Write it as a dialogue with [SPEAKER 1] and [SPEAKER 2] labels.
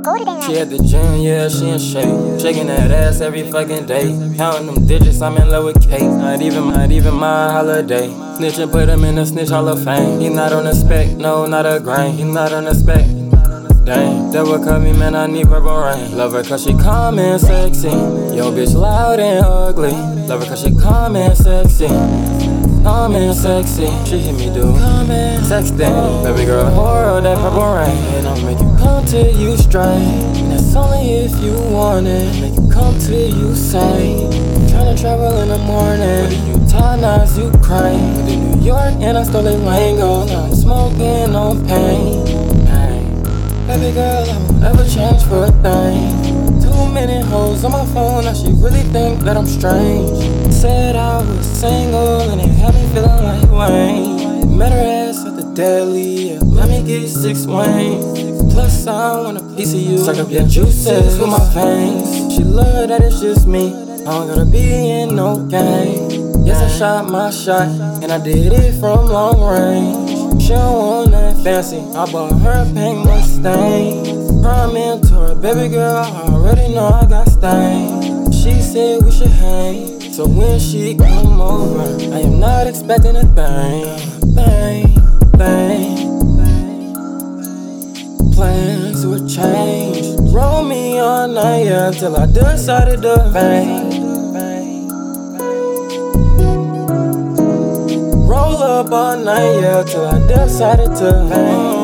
[SPEAKER 1] She at the gym, yeah, she in shape. Shaking that ass every fucking day. Counting them digits, I'm in love with Kate. Not even, not even my holiday. Snitch and put him in the snitch hall of fame. He not on the spec, no, not a grain. He not on the spec. Dang, that cut me, man. I need purple rain. Love her cause she calm and sexy. Yo, bitch, loud and ugly. Love her cause she calm and sexy. Calm and sexy. She hit me do calm and sexting. Baby girl, horror that purple rain. And make you come till you straight. And that's only if you want it. Make you come till you say. Tryna travel in the morning. The Utah nights you cry. New York and I stole a Lango. Now I'm smoking on pain. pain. Baby girl, I will never change for a thing. Too many hoes on my phone, now she really think that I'm strange. Said I was single and it had me feeling like Wayne. Met her ass at the deli, yeah. let me get six wings. Plus, I want a piece of you. Suck up your juices with my veins. She love that it's just me. I don't gotta be in no game. Yes, I shot my shot, and I did it from long range. She don't want nothing fancy. I bought her a pink Mustang. Her mentor, baby girl, I already know I got stains. She said we should hang. So when she come over, I am not expecting a thing, thing, Plans would change. Roll me all night, yeah, till I decided to bang. Roll up all night, yeah, till I decided to bang.